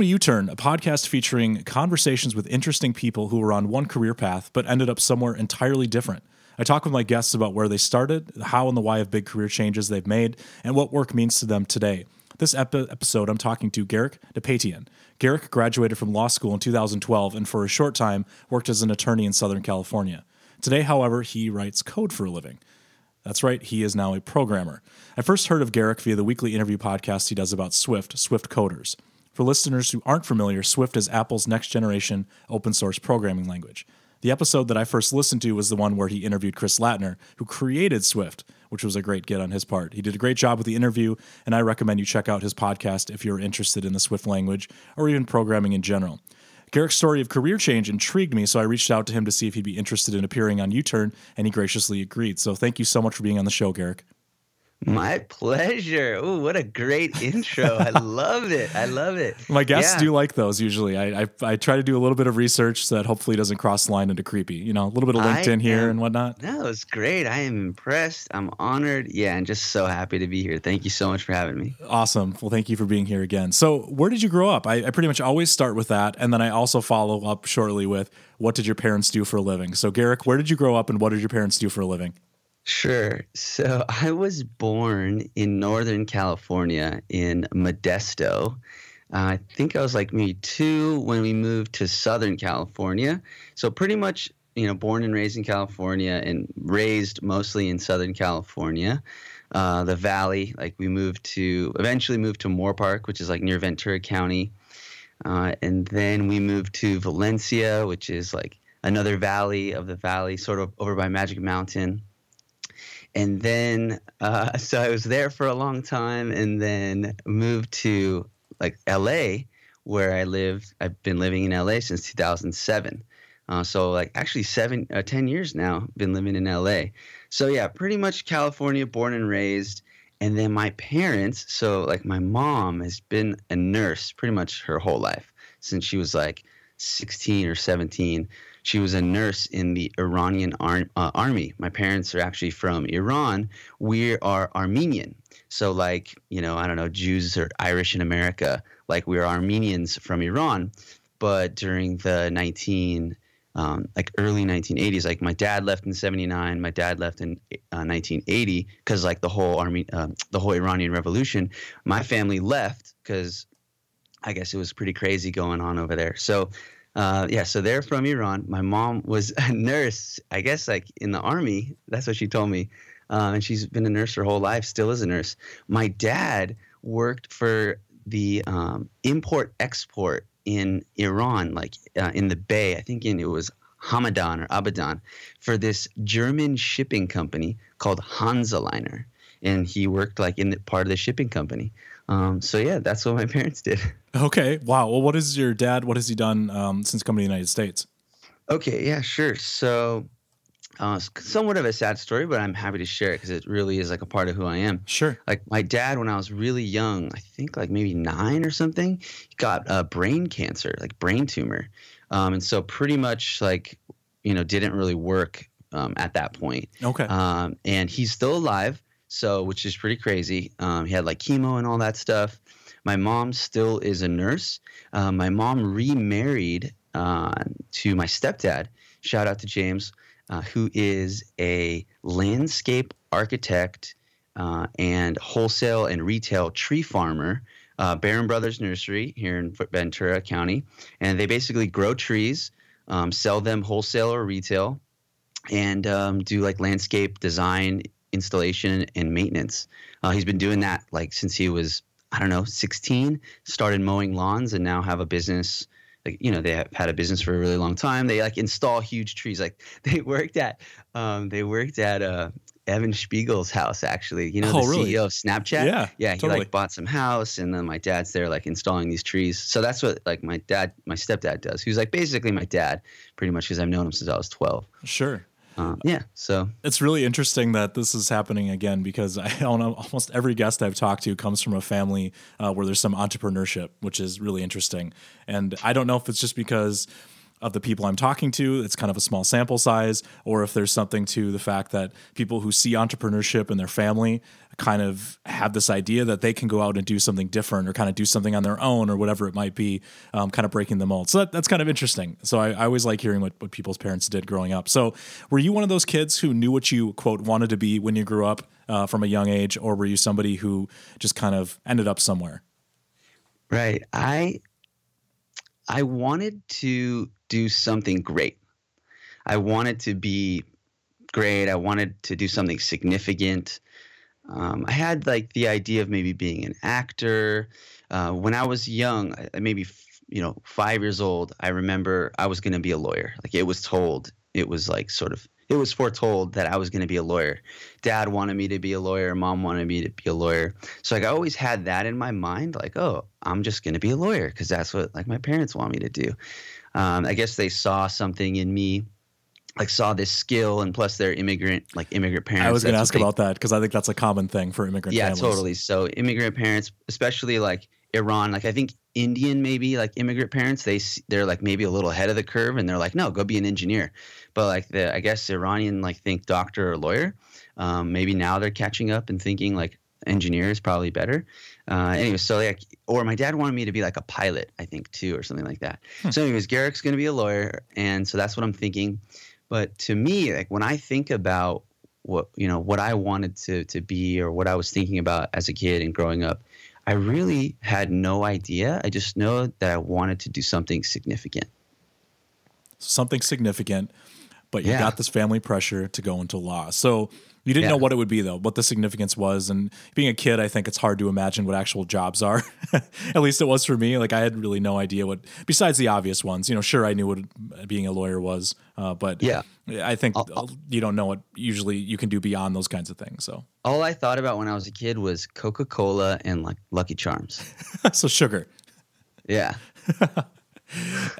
Welcome to U Turn, a podcast featuring conversations with interesting people who were on one career path but ended up somewhere entirely different. I talk with my guests about where they started, how and the why of big career changes they've made, and what work means to them today. This epi- episode, I'm talking to Garrick Nahapetian. Garrick graduated from law school in 2012 and for a short time worked as an attorney in Southern California. Today, however, he writes code for a living. That's right, he is now a programmer. I first heard of Garrick via the weekly interview podcast he does about Swift, Swift Coders. For listeners who aren't familiar, Swift is Apple's next generation open source programming language. The episode that I first listened to was the one where he interviewed Chris Lattner, who created Swift, which was a great get on his part. He did a great job with the interview, and I recommend you check out his podcast if you're interested in the Swift language or even programming in general. Garrick's story of career change intrigued me, so I reached out to him to see if he'd be interested in appearing on U Turn, and he graciously agreed. So thank you so much for being on the show, Garrick. My pleasure. Oh, what a great intro. I love it. I love it. My guests yeah. do like those usually. I, I, I try to do a little bit of research so that hopefully doesn't cross the line into creepy. You know, a little bit of LinkedIn I here and whatnot. No, it's great. I am impressed. I'm honored. Yeah, and just so happy to be here. Thank you so much for having me. Awesome. Well, thank you for being here again. So, where did you grow up? I, I pretty much always start with that, and then I also follow up shortly with what did your parents do for a living? So, Garrick, where did you grow up and what did your parents do for a living? Sure. So I was born in Northern California in Modesto. Uh, I think I was like me two when we moved to Southern California. So pretty much, you know, born and raised in California and raised mostly in Southern California. Uh, the Valley, like we moved to, eventually moved to Moorpark, which is like near Ventura County. Uh, and then we moved to Valencia, which is like another valley of the valley, sort of over by Magic Mountain and then uh, so I was there for a long time, and then moved to like L.A. where I lived. I've been living in L.A. since 2007. Uh, so like actually seven, uh, 10 years now, been living in LA. So yeah, pretty much California, born and raised. And then my parents, so like my mom has been a nurse pretty much her whole life since she was like 16 or 17. She was a nurse in the Iranian ar- uh, army. My parents are actually from Iran. We are Armenian. So, like, you know, I don't know, Jews or Irish in America, like we're Armenians from Iran. But during the 19, um, like early 1980s, like my dad left in 79, my dad left in uh, 1980 because like the whole army, uh, the whole Iranian revolution, my family left because I guess it was pretty crazy going on over there. So uh, yeah, so they're from Iran. My mom was a nurse, I guess, like in the army. That's what she told me. Uh, and she's been a nurse her whole life, still is a nurse. My dad worked for the um, import export in Iran, like uh, in the Bay. I think in, it was Hamadan or Abadan for this German shipping company called Hansa Liner. And he worked like in the, part of the shipping company. Um, so yeah, that's what my parents did. Okay. Wow. Well, what is your dad? What has he done um, since coming to the United States? Okay. Yeah. Sure. So, uh, somewhat of a sad story, but I'm happy to share it because it really is like a part of who I am. Sure. Like my dad, when I was really young, I think like maybe nine or something, he got a brain cancer, like brain tumor, um, and so pretty much like you know didn't really work um, at that point. Okay. Um, and he's still alive so which is pretty crazy. Um, he had like chemo and all that stuff. My mom still is a nurse. Uh, my mom remarried uh, to my stepdad. Shout out to James, uh, who is a landscape architect uh, and wholesale and retail tree farmer. Uh, Barron Brothers Nursery here in Ventura County, and they basically grow trees, um, sell them wholesale or retail, and um, do like landscape design installation and maintenance. Uh, he's been doing that like since he was I don't know 16. Started mowing lawns and now have a business. Like you know they have had a business for a really long time. They like install huge trees. Like they worked at um, they worked at uh, Evan Spiegel's house actually. You know oh, the really? CEO of Snapchat. Yeah, yeah. He totally. like bought some house, and then my dad's there like installing these trees. So that's what like my dad, my stepdad does. Who's like basically my dad, pretty much because I've known him since I was 12. Sure. Uh, yeah, so it's really interesting that this is happening again because I don't know almost every guest I've talked to comes from a family uh, where there's some entrepreneurship, which is really interesting. And I don't know if it's just because of the people I'm talking to, it's kind of a small sample size, or if there's something to the fact that people who see entrepreneurship in their family kind of have this idea that they can go out and do something different or kind of do something on their own or whatever it might be, um, kind of breaking the mold. So that, that's kind of interesting. So I, I always like hearing what, what people's parents did growing up. So were you one of those kids who knew what you, quote, wanted to be when you grew up uh, from a young age, or were you somebody who just kind of ended up somewhere? Right. I I wanted to do something great. I wanted to be great. I wanted to do something significant. Um, I had like the idea of maybe being an actor. Uh, when I was young, maybe you know five years old, I remember I was going to be a lawyer. Like it was told, it was like sort of it was foretold that I was going to be a lawyer. Dad wanted me to be a lawyer. Mom wanted me to be a lawyer. So like I always had that in my mind, like, oh, I'm just going to be a lawyer because that's what like my parents want me to do. Um, I guess they saw something in me like saw this skill and plus they're immigrant like immigrant parents i was going to ask they, about that because i think that's a common thing for immigrant yeah families. totally. So immigrant parents especially like iran like i think indian maybe like immigrant parents they they're like maybe a little ahead of the curve and they're like no go be an engineer. But like the i guess iranian like think doctor or lawyer. Um, maybe now they're catching up and thinking like engineer is probably better uh, anyway so like or my dad wanted me to be like a pilot i think too or something like that hmm. so anyways garrick's going to be a lawyer and so that's what i'm thinking but to me like when i think about what you know what i wanted to to be or what i was thinking about as a kid and growing up i really had no idea i just know that i wanted to do something significant something significant but you yeah. got this family pressure to go into law. So you didn't yeah. know what it would be though, what the significance was. And being a kid, I think it's hard to imagine what actual jobs are. At least it was for me. Like I had really no idea what, besides the obvious ones. You know, sure I knew what being a lawyer was, uh, but yeah, I think I'll, I'll, you don't know what usually you can do beyond those kinds of things. So all I thought about when I was a kid was Coca Cola and like Lucky Charms. so sugar. Yeah.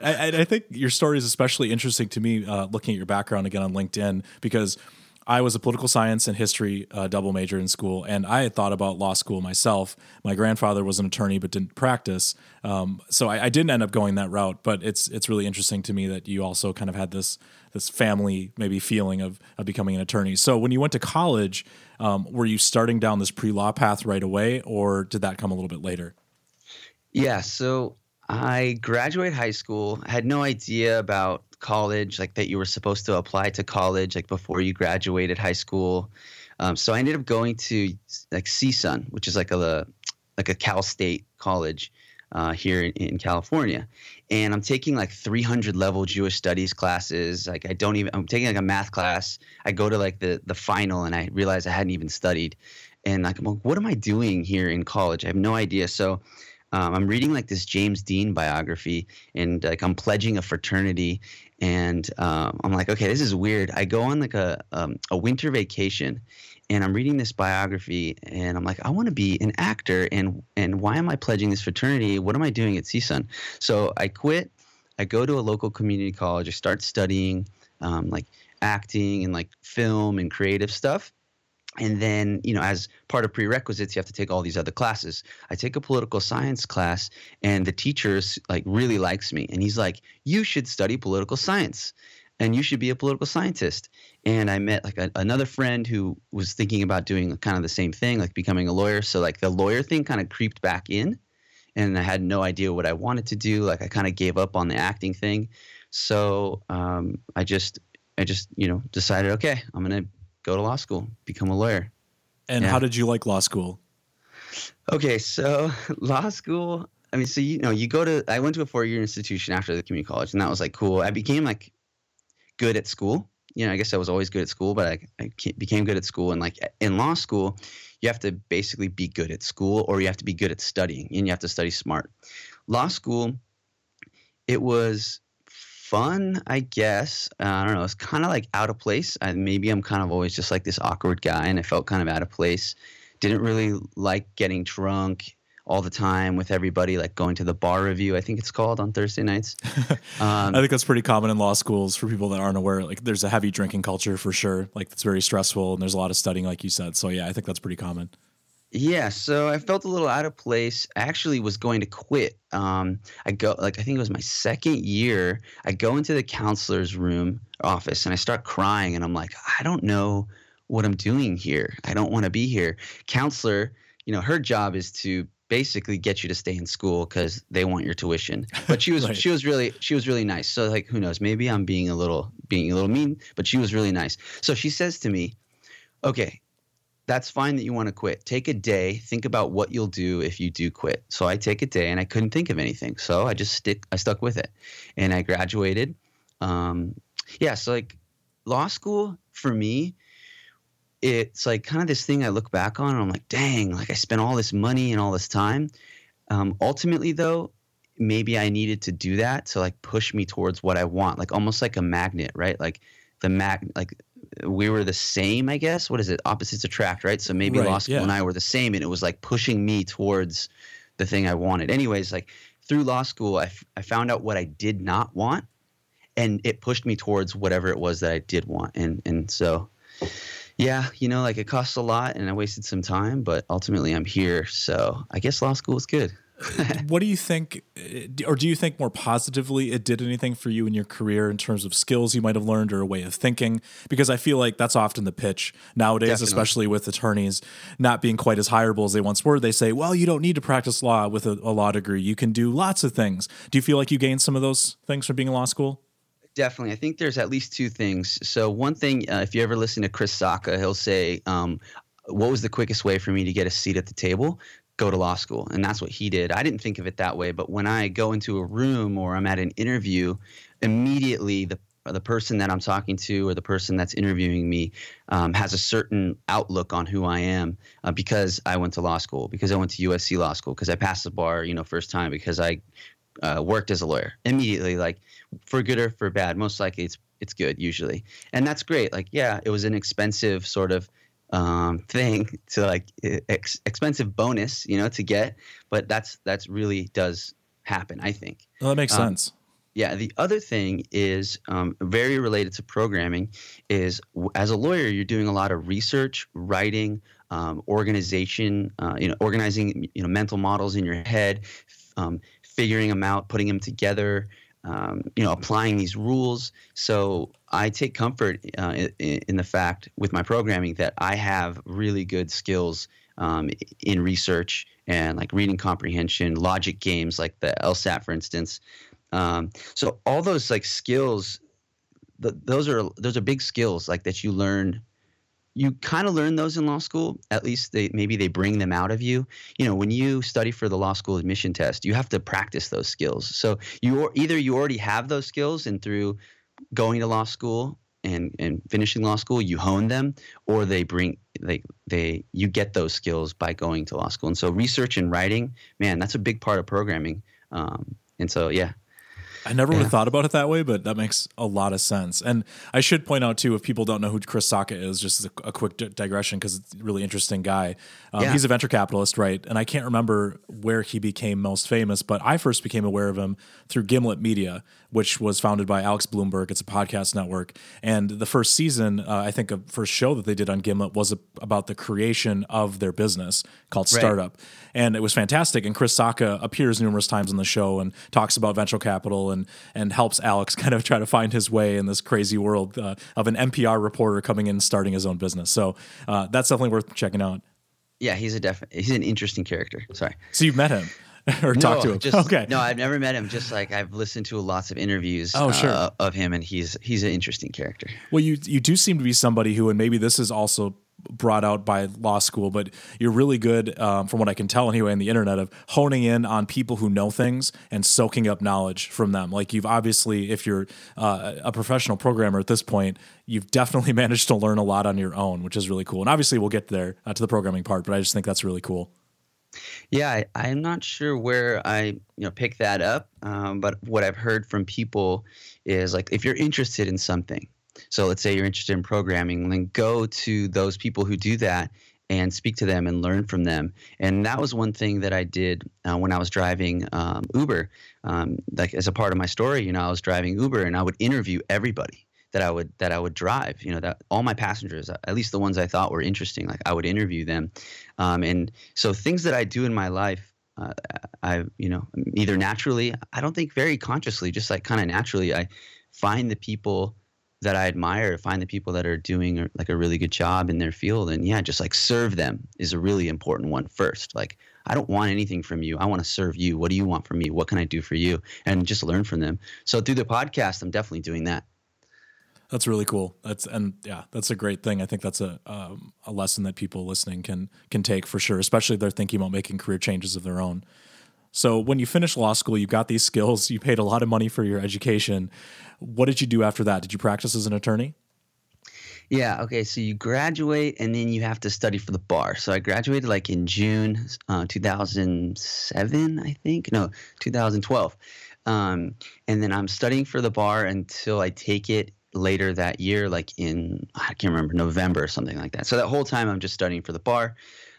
I, I, think your story is especially interesting to me uh, looking at your background again on LinkedIn because I was a political science and history uh, double major in school, and I had thought about law school myself. My grandfather was an attorney but didn't practice, um, so I, I, didn't end up going that route. But it's it's really interesting to me that you also kind of had this this family maybe feeling of, of becoming an attorney. So when you went to college, um, were you starting down this pre law path right away, or did that come a little bit later? Yeah, so I graduated high school. I had no idea about college, like that you were supposed to apply to college like before you graduated high school. Um, so I ended up going to like CSUN, which is like a like a Cal State college uh, here in, in, California, and I'm taking like 300 level Jewish studies classes. Like I don't even I'm taking like a math class. I go to like the the final and I realize I hadn't even studied, and like well, what am I doing here in college? I have no idea. So um, I'm reading like this James Dean biography, and like I'm pledging a fraternity, and um, I'm like, okay, this is weird. I go on like a um, a winter vacation, and I'm reading this biography, and I'm like, I want to be an actor, and and why am I pledging this fraternity? What am I doing at CSUN? So I quit. I go to a local community college. I start studying um, like acting and like film and creative stuff and then you know as part of prerequisites you have to take all these other classes. I take a political science class and the teacher like really likes me. And he's like you should study political science and you should be a political scientist. And i met like a, another friend who was thinking about doing kind of the same thing like becoming a lawyer. So like the lawyer thing kind of creeped back in and i had no idea what i wanted to do. Like i kind of gave up on the acting thing. So um, i just i just you know decided okay i'm gonna go to law school, become a lawyer. And yeah. how did you like law school? Okay, so law school. I mean, so you know, you go to. I went to a four-year institution after the community college, and that was like cool. I became like good at school. You know, I guess I was always good at school, but I, I became good at school. And like in law school, you have to basically be good at school, or you have to be good at studying, and you have to study smart. Law school, it was fun, I guess. Uh, I don't know. It's kind of like out of place. I, maybe I'm kind of always just like this awkward guy, and I felt kind of out of place. Didn't really like getting drunk all the time with everybody, like going to the bar review. I think it's called on Thursday nights. Um, I think that's pretty common in law schools for people that aren't aware. Like, there's a heavy drinking culture for sure. Like, it's very stressful, and there's a lot of studying, like you said. So, yeah, I think that's pretty common. Yeah, so I felt a little out of place. I actually was going to quit. Um, I go like I think it was my second year. I go into the counselor's room office and I start crying and I'm like, I don't know what I'm doing here. I don't want to be here. Counselor, you know, her job is to basically get you to stay in school because they want your tuition. But she was right. she was really she was really nice. So like who knows? Maybe I'm being a little being a little mean, but she was really nice. So she says to me, "Okay, that's fine that you want to quit. Take a day, think about what you'll do if you do quit. So I take a day and I couldn't think of anything. So I just stick I stuck with it. And I graduated. Um, yeah, so like law school for me, it's like kind of this thing I look back on and I'm like, dang, like I spent all this money and all this time. Um, ultimately though, maybe I needed to do that to like push me towards what I want, like almost like a magnet, right? Like the mag like we were the same, I guess. What is it? Opposites attract, right? So maybe right, law school yeah. and I were the same, and it was like pushing me towards the thing I wanted. Anyways, like through law school, I, f- I found out what I did not want, and it pushed me towards whatever it was that I did want. And and so, yeah, you know, like it costs a lot, and I wasted some time, but ultimately I'm here. So I guess law school is good. what do you think, or do you think more positively it did anything for you in your career in terms of skills you might have learned or a way of thinking? Because I feel like that's often the pitch nowadays, Definitely. especially with attorneys not being quite as hireable as they once were. They say, well, you don't need to practice law with a, a law degree. You can do lots of things. Do you feel like you gained some of those things from being in law school? Definitely. I think there's at least two things. So, one thing, uh, if you ever listen to Chris Sacca, he'll say, um, what was the quickest way for me to get a seat at the table? Go to law school. And that's what he did. I didn't think of it that way, but when I go into a room or I'm at an interview, immediately the the person that I'm talking to or the person that's interviewing me um, has a certain outlook on who I am uh, because I went to law school, because I went to USC law school, because I passed the bar, you know, first time, because I uh, worked as a lawyer. Immediately, like for good or for bad, most likely it's it's good usually, and that's great. Like, yeah, it was an expensive sort of um, thing to like ex- expensive bonus, you know, to get. But that's that's really does happen. I think. Well, that makes um, sense. Yeah. The other thing is um, very related to programming. Is as a lawyer, you're doing a lot of research, writing, um, organization, uh, you know, organizing, you know, mental models in your head, um, figuring them out, putting them together um, you know, applying these rules. So I take comfort uh, in, in, the fact with my programming that I have really good skills um, in research and like reading comprehension, logic games like the LSAT, for instance. Um, so all those like skills, th- those are those are big skills like that you learn you kind of learn those in law school. At least they maybe they bring them out of you. You know, when you study for the law school admission test, you have to practice those skills. So you either you already have those skills, and through going to law school and and finishing law school, you hone them, or they bring they they you get those skills by going to law school. And so research and writing, man, that's a big part of programming. Um, and so yeah, I never yeah. would have thought about it that way, but that makes a lot of sense. And I should point out too, if people don't know who Chris Sacca is, just a, a quick digression because it's a really interesting guy. Um, yeah. He's a venture capitalist, right? And I can't remember where he became most famous, but I first became aware of him through Gimlet Media, which was founded by Alex Blumberg. It's a podcast network, and the first season, uh, I think, a first show that they did on Gimlet was a, about the creation of their business called Startup, right. and it was fantastic. And Chris Sacca appears numerous times on the show and talks about venture capital and and helps Alex kind of try to find his way in this crazy world uh, of an NPR reporter coming in and starting his own business. So uh, that's definitely worth checking out. Yeah, he's a def- he's an interesting character. Sorry. So you've met him. or no, talk to him. Just, okay. No, I've never met him. Just like I've listened to lots of interviews. Oh, sure. Uh, of him, and he's he's an interesting character. Well, you you do seem to be somebody who, and maybe this is also brought out by law school, but you're really good, um, from what I can tell anyway, on the internet of honing in on people who know things and soaking up knowledge from them. Like you've obviously, if you're uh, a professional programmer at this point, you've definitely managed to learn a lot on your own, which is really cool. And obviously, we'll get there uh, to the programming part, but I just think that's really cool. Yeah, I, am not sure where I you know pick that up, um, but what I've heard from people is like if you're interested in something, so let's say you're interested in programming, then go to those people who do that and speak to them and learn from them. And that was one thing that I did uh, when I was driving um, Uber. Um, like as a part of my story, you know, I was driving Uber and I would interview everybody. That I would that I would drive. You know, that all my passengers, at least the ones I thought were interesting, like I would interview them. Um, and so things that I do in my life, uh, I you know either naturally, I don't think very consciously, just like kind of naturally, I find the people that I admire, find the people that are doing like a really good job in their field, and yeah, just like serve them is a really important one first. Like I don't want anything from you. I want to serve you. What do you want from me? What can I do for you? And just learn from them. So through the podcast, I'm definitely doing that. That's really cool. That's and yeah, that's a great thing. I think that's a um, a lesson that people listening can can take for sure, especially if they're thinking about making career changes of their own. So when you finished law school, you got these skills, you paid a lot of money for your education. What did you do after that? Did you practice as an attorney? Yeah. Okay. So you graduate and then you have to study for the bar. So I graduated like in June uh, 2007, I think. No, 2012. Um, and then I'm studying for the bar until I take it later that year, like in I can't remember November or something like that. So that whole time I'm just studying for the bar.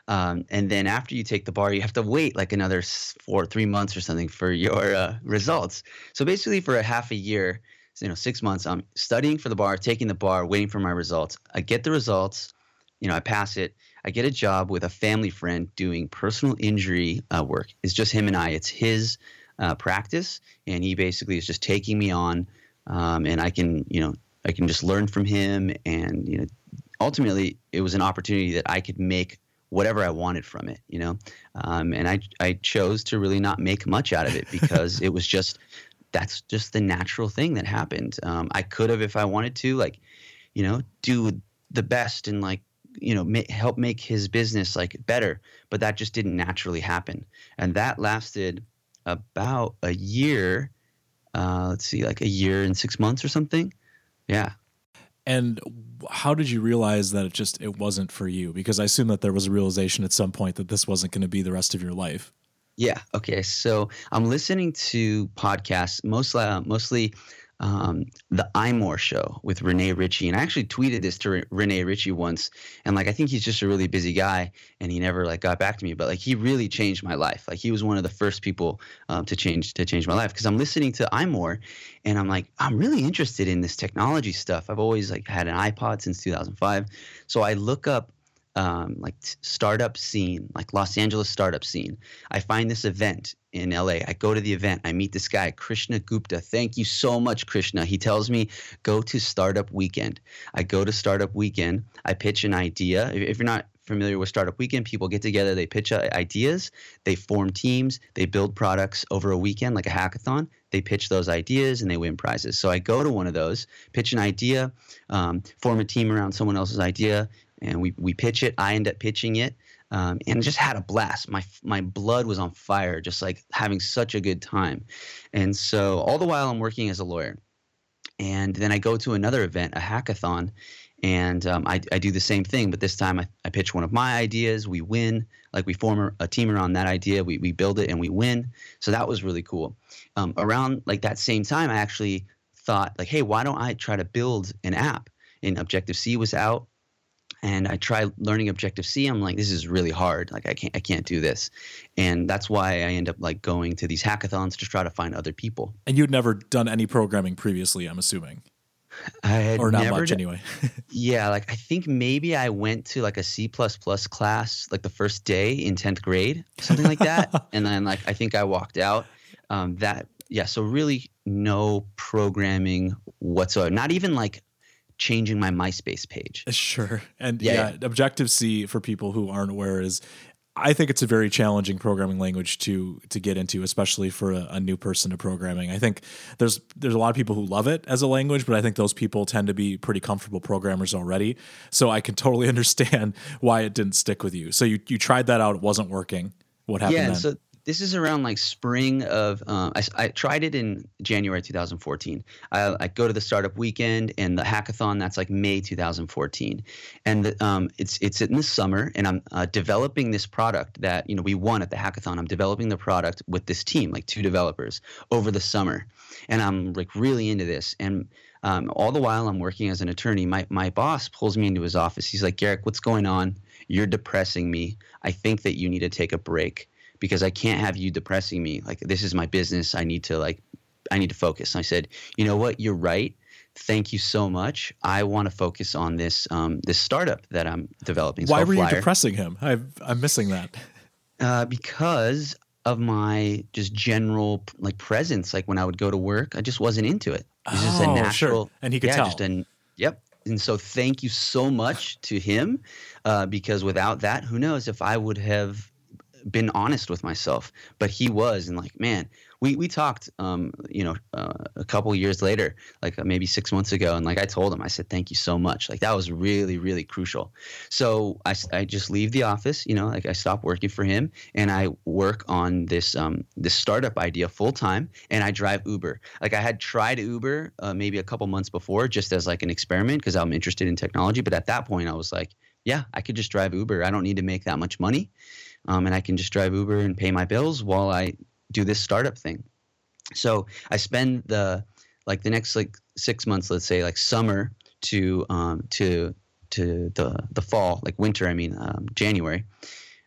Um, and then after you take the bar, you have to wait like another four, three months or something for your uh, results. So basically, for a half a year, you know, six months, I'm studying for the bar, taking the bar, waiting for my results. I get the results, you know, I pass it. I get a job with a family friend doing personal injury uh, work. It's just him and I. It's his uh, practice, and he basically is just taking me on um, and I can you know I can just learn from him, and you know ultimately it was an opportunity that I could make whatever I wanted from it, you know, um, and I I chose to really not make much out of it because it was just that's just the natural thing that happened. Um, I could have if I wanted to, like, you know, do the best and like you know ma- help make his business like better but that just didn't naturally happen and that lasted about a year uh, let's see, like a year and six months or something. Yeah. And how did you realize that it just it wasn't for you? Because I assume that there was a realization at some point that this wasn't going to be the rest of your life. Yeah. Okay. So I'm listening to podcasts mostly, uh, mostly um, the iMore show with Rene Ritchie. And I actually tweeted this to R- Rene Ritchie once. And like, I think he's just a really busy guy and he never like got back to me, but like he really changed my life. Like he was one of the first people um, to change, to change my life. Cause I'm listening to iMore and I'm like, I'm really interested in this technology stuff. I've always like had an iPod since 2005. So I look up um, like startup scene, like Los Angeles startup scene. I find this event in LA. I go to the event. I meet this guy, Krishna Gupta. Thank you so much, Krishna. He tells me go to Startup Weekend. I go to Startup Weekend. I pitch an idea. If you're not familiar with Startup Weekend, people get together, they pitch uh, ideas, they form teams, they build products over a weekend, like a hackathon. They pitch those ideas and they win prizes. So I go to one of those, pitch an idea, um, form a team around someone else's idea and we, we pitch it. I end up pitching it, um, and just had a blast. My my blood was on fire, just like having such a good time. And so all the while I'm working as a lawyer, and then I go to another event, a hackathon, and um, I, I do the same thing, but this time I, I pitch one of my ideas. We win, like we form a, a team around that idea. We we build it and we win. So that was really cool. Um, around like that same time, I actually thought like, hey, why don't I try to build an app? And Objective C was out and I tried learning Objective C. I'm like, this is really hard. Like I can't I can't do this, and that's why I end up like going to these hackathons to try to find other people. And you'd never done any programming previously, I'm assuming. I had or not never much anyway. Yeah, like I think maybe I went to like a C class like the first day in tenth grade, something like that, and then like I think I walked out. Um, that yeah, so really no programming whatsoever. Not even like changing my MySpace page. Sure. And Yeah, yeah, Objective C for people who aren't aware is I think it's a very challenging programming language to to get into, especially for a, a new person to programming. I think there's there's a lot of people who love it as a language, but I think those people tend to be pretty comfortable programmers already. So I can totally understand why it didn't stick with you. So you you tried that out, it wasn't working. What happened yeah, then? so this is around like spring of. Um, I, I tried it in January 2014. I, I go to the startup weekend and the hackathon. That's like May 2014, and the, um, it's it's in the summer, and I'm uh, developing this product that you know we won at the hackathon. I'm developing the product with this team, like two developers, over the summer, and I'm like really into this and. Um, all the while I'm working as an attorney, my, my boss pulls me into his office. He's like, Garrick, what's going on? You're depressing me. I think that you need to take a break because I can't have you depressing me. Like this is my business. I need to like I need to focus. And I said, you know what? You're right. thank you so much. I want to focus on this um, this startup that I'm developing. Why were you depressing him? i am missing that. Uh, because of my just general like presence. Like when I would go to work, I just wasn't into it. It was oh, just a natural. Sure. And he could yeah, tell. Just an, yep. And so thank you so much to him, uh, because without that, who knows if I would have been honest with myself. But he was, and like, man, we we talked, um, you know, uh, a couple years later, like uh, maybe six months ago, and like I told him, I said, "Thank you so much." Like that was really really crucial. So I, I just leave the office, you know, like I stop working for him, and I work on this um this startup idea full time, and I drive Uber. Like I had tried Uber uh, maybe a couple months before, just as like an experiment because I'm interested in technology. But at that point, I was like, yeah, I could just drive Uber. I don't need to make that much money. Um, and I can just drive Uber and pay my bills while I do this startup thing. So I spend the like the next like six months, let's say like summer to um, to to the the fall, like winter. I mean um, January,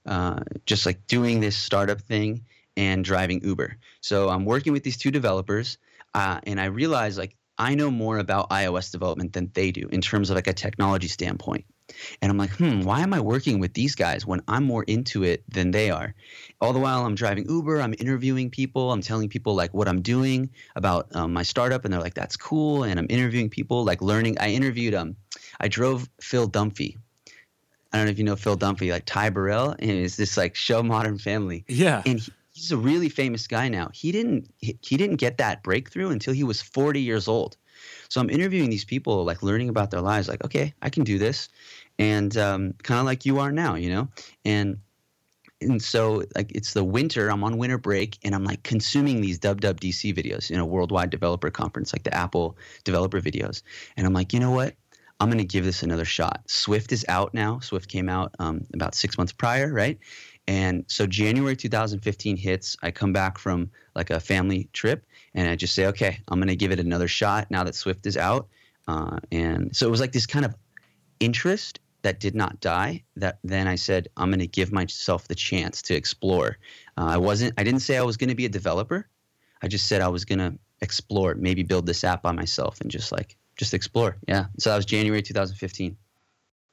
uh, just like doing this startup thing and driving Uber. So I'm working with these two developers, uh, and I realize like I know more about iOS development than they do in terms of like a technology standpoint. And I'm like, hmm, why am I working with these guys when I'm more into it than they are? All the while I'm driving Uber, I'm interviewing people, I'm telling people like what I'm doing about um, my startup, and they're like, that's cool. And I'm interviewing people, like learning. I interviewed, um, I drove Phil Dunphy. I don't know if you know Phil Dunphy, like Ty Burrell, and it's this like show Modern Family. Yeah. And he, he's a really famous guy now. He didn't he, he didn't get that breakthrough until he was 40 years old. So I'm interviewing these people, like learning about their lives, like, okay, I can do this. And um, kind of like you are now, you know? And and so like it's the winter i'm on winter break and i'm like consuming these wwdc videos in a worldwide developer conference like the apple developer videos. And i'm like you know what? I'm going to give this another shot. Swift is out now. Swift came out um, about six months prior right and so january 2015 hits i come back from like a family trip and I just say, okay, I'm going to give it another shot now that Swift is out. Uh, and so it was like this kind of interest that did not die. That then I said, I'm going to give myself the chance to explore. Uh, I wasn't. I didn't say I was going to be a developer. I just said I was going to explore, maybe build this app by myself, and just like just explore. Yeah. So that was January 2015.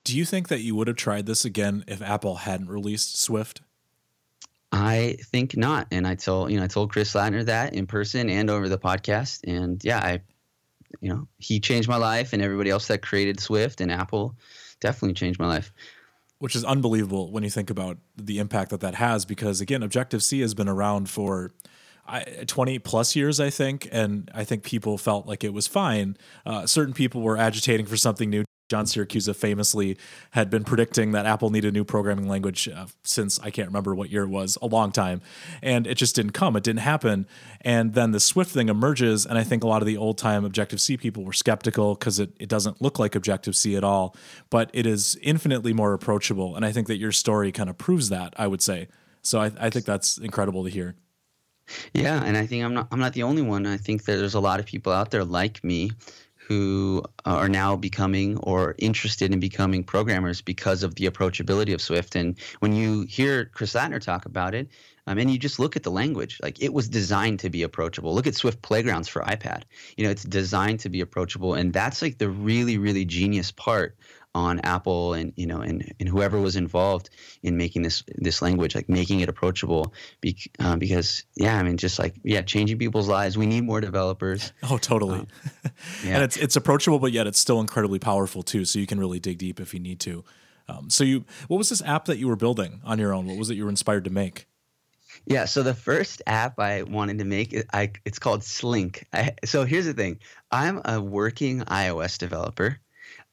Do you think that you would have tried this again if Apple hadn't released Swift? I think not. And I told you know I told Chris Lattner that in person and over the podcast. And yeah, I you know he changed my life, and everybody else that created Swift and Apple definitely changed my life. Which is unbelievable when you think about the impact that that has. Because again, Objective C has been around for. 20 plus years, I think, and I think people felt like it was fine. Uh, certain people were agitating for something new. John Siracusa famously had been predicting that Apple needed a new programming language uh, since I can't remember what year it was, a long time. And it just didn't come. It didn't happen. And then the Swift thing emerges. And I think a lot of the old time Objective C people were skeptical because it, it doesn't look like Objective C at all, but it is infinitely more approachable. And I think that your story kind of proves that, I would say. So I, I think that's incredible to hear. Yeah, and I think I'm not I'm not the only one. I think that there's a lot of people out there like me who are now becoming or interested in becoming programmers because of the approachability of Swift. And when you hear Chris Lattner talk about it, um, and you just look at the language, like it was designed to be approachable. Look at Swift Playgrounds for iPad. You know, it's designed to be approachable, and that's like the really, really genius part on Apple and you know and, and whoever was involved in making this this language like making it approachable be, uh, because yeah I mean just like yeah changing people's lives we need more developers. Oh totally. Um, yeah. and it's it's approachable but yet it's still incredibly powerful too so you can really dig deep if you need to. Um, so you what was this app that you were building on your own? What was it you were inspired to make? Yeah, so the first app I wanted to make, I, it's called Slink. I, so here's the thing: I'm a working iOS developer,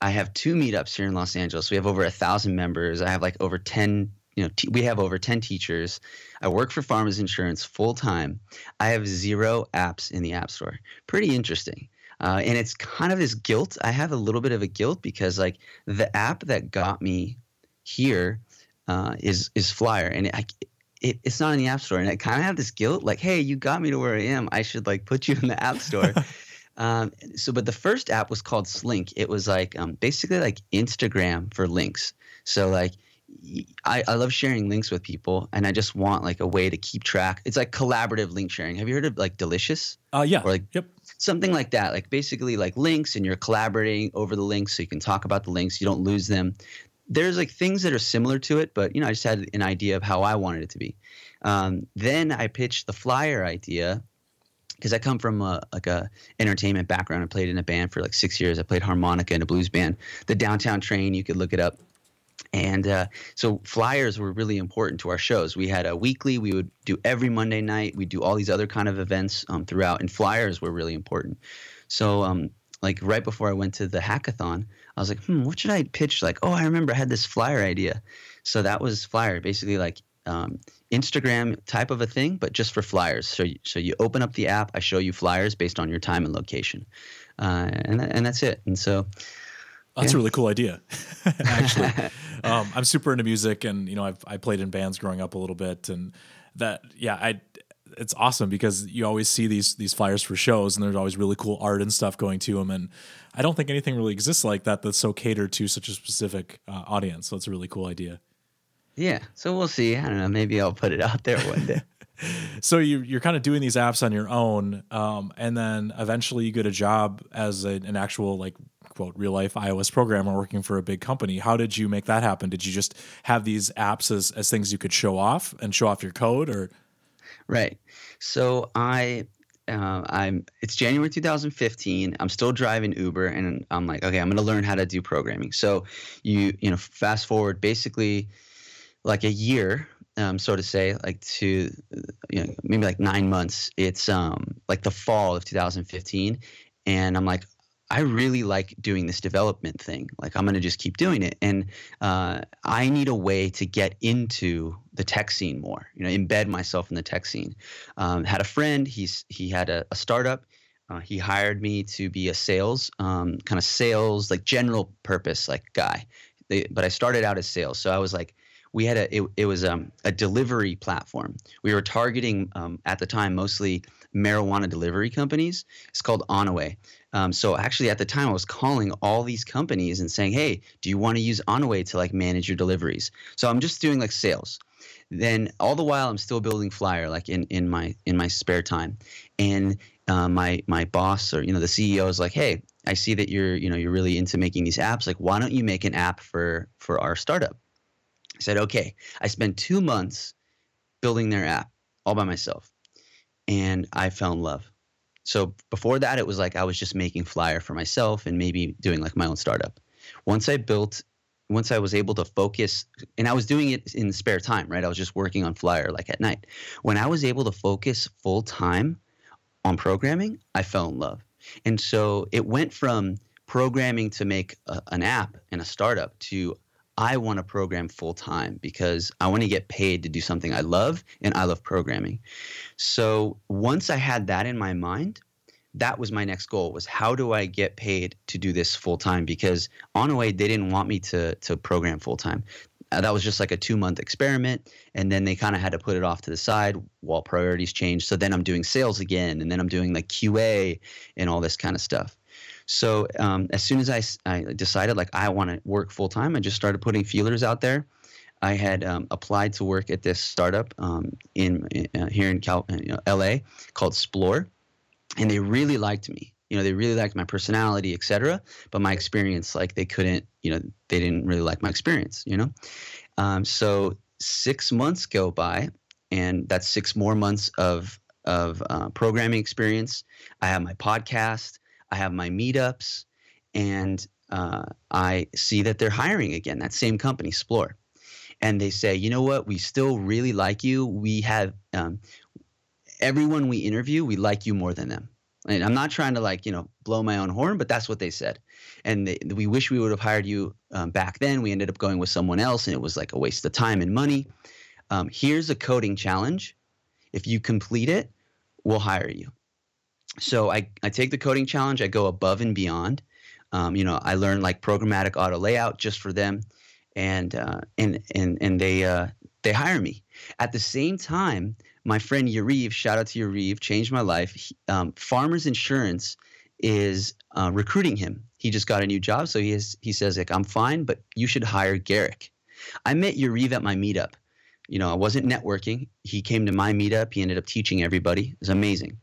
I have two meetups here in Los Angeles. We have over a thousand members. I have like over 10, you know, t- we have over 10 teachers. I work for Farmers Insurance full time. I have zero apps in the App Store. Pretty interesting. Uh, and it's kind of this guilt. I have a little bit of a guilt because like the app that got me here uh, is is Flyer, and it, I, it, it's not in the App Store, and I kind of have this guilt, like, hey, you got me to where I am. I should like put you in the App Store. Um, so, but the first app was called Slink. It was like um, basically like Instagram for links. So, like, I, I love sharing links with people, and I just want like a way to keep track. It's like collaborative link sharing. Have you heard of like Delicious? Uh, yeah. Or like, yep. something like that. Like basically like links, and you're collaborating over the links, so you can talk about the links. You don't lose them. There's like things that are similar to it, but you know, I just had an idea of how I wanted it to be. Um, then I pitched the flyer idea because I come from a, like a entertainment background. I played in a band for like six years. I played harmonica in a blues band. The Downtown Train, you could look it up. And uh, so flyers were really important to our shows. We had a weekly. We would do every Monday night. We do all these other kind of events um, throughout, and flyers were really important. So, um, like right before I went to the hackathon, I was like, "Hmm, what should I pitch?" Like, oh, I remember I had this flyer idea. So that was flyer, basically like um, Instagram type of a thing, but just for flyers. So, you, so you open up the app, I show you flyers based on your time and location, uh, and and that's it. And so. That's yeah. a really cool idea. Actually, um, I'm super into music, and you know, I've I played in bands growing up a little bit, and that yeah, I it's awesome because you always see these these flyers for shows, and there's always really cool art and stuff going to them, and I don't think anything really exists like that that's so catered to such a specific uh, audience. So it's a really cool idea. Yeah. So we'll see. I don't know. Maybe I'll put it out there one day. so you, you're kind of doing these apps on your own, um, and then eventually you get a job as a, an actual like quote real life iOS programmer working for a big company. How did you make that happen? Did you just have these apps as as things you could show off and show off your code, or? Right. So I uh, I'm it's January 2015. I'm still driving Uber, and I'm like, okay, I'm going to learn how to do programming. So you you know, fast forward basically like a year, um, so to say, like to you know maybe like nine months. It's um like the fall of 2015, and I'm like, I really like doing this development thing. Like I'm gonna just keep doing it, and uh, I need a way to get into the tech scene more. You know, embed myself in the tech scene. Um, had a friend. He's he had a, a startup. Uh, he hired me to be a sales, um, kind of sales, like general purpose, like guy. They, but I started out as sales, so I was like we had a it, it was um, a delivery platform. We were targeting um, at the time mostly marijuana delivery companies. It's called Onaway. Um, so actually, at the time, I was calling all these companies and saying, "Hey, do you want to use Onaway to like manage your deliveries?" So I'm just doing like sales. Then all the while, I'm still building Flyer like in in my in my spare time, and uh, my my boss or you know the CEO is like, "Hey, I see that you're you know you're really into making these apps. Like, why don't you make an app for for our startup?" I said, okay. I spent two months building their app all by myself, and I fell in love. So before that, it was like I was just making flyer for myself and maybe doing like my own startup. Once I built, once I was able to focus, and I was doing it in spare time, right? I was just working on flyer like at night. When I was able to focus full time on programming, I fell in love. And so it went from programming to make a, an app and a startup to I want to program full time because I want to get paid to do something I love and I love programming. So once I had that in my mind, that was my next goal was how do I get paid to do this full time because Onaway they didn't want me to to program full time. Uh, that was just like a 2 month experiment and then they kind of had to put it off to the side while priorities changed. So then I'm doing sales again and then I'm doing like QA and all this kind of stuff. So um, as soon as I, I decided like I want to work full time, I just started putting feelers out there. I had um, applied to work at this startup um, in uh, here in Cal- LA called Splore, and they really liked me. You know, they really liked my personality, etc. But my experience, like they couldn't, you know, they didn't really like my experience. You know, um, so six months go by, and that's six more months of of uh, programming experience. I have my podcast. I have my meetups, and uh, I see that they're hiring again. That same company, Splore, and they say, you know what? We still really like you. We have um, everyone we interview, we like you more than them. And I'm not trying to like you know blow my own horn, but that's what they said. And they, we wish we would have hired you um, back then. We ended up going with someone else, and it was like a waste of time and money. Um, here's a coding challenge. If you complete it, we'll hire you so I, I take the coding challenge, I go above and beyond. Um, you know, I learn like programmatic auto layout just for them, and uh, and and and they uh, they hire me. At the same time, my friend Yariv, shout out to Yariv, changed my life. He, um, Farmers Insurance is uh, recruiting him. He just got a new job, so he has, he says like I'm fine, but you should hire Garrick. I met Yariv at my meetup. You know, I wasn't networking. He came to my meetup. He ended up teaching everybody. It was amazing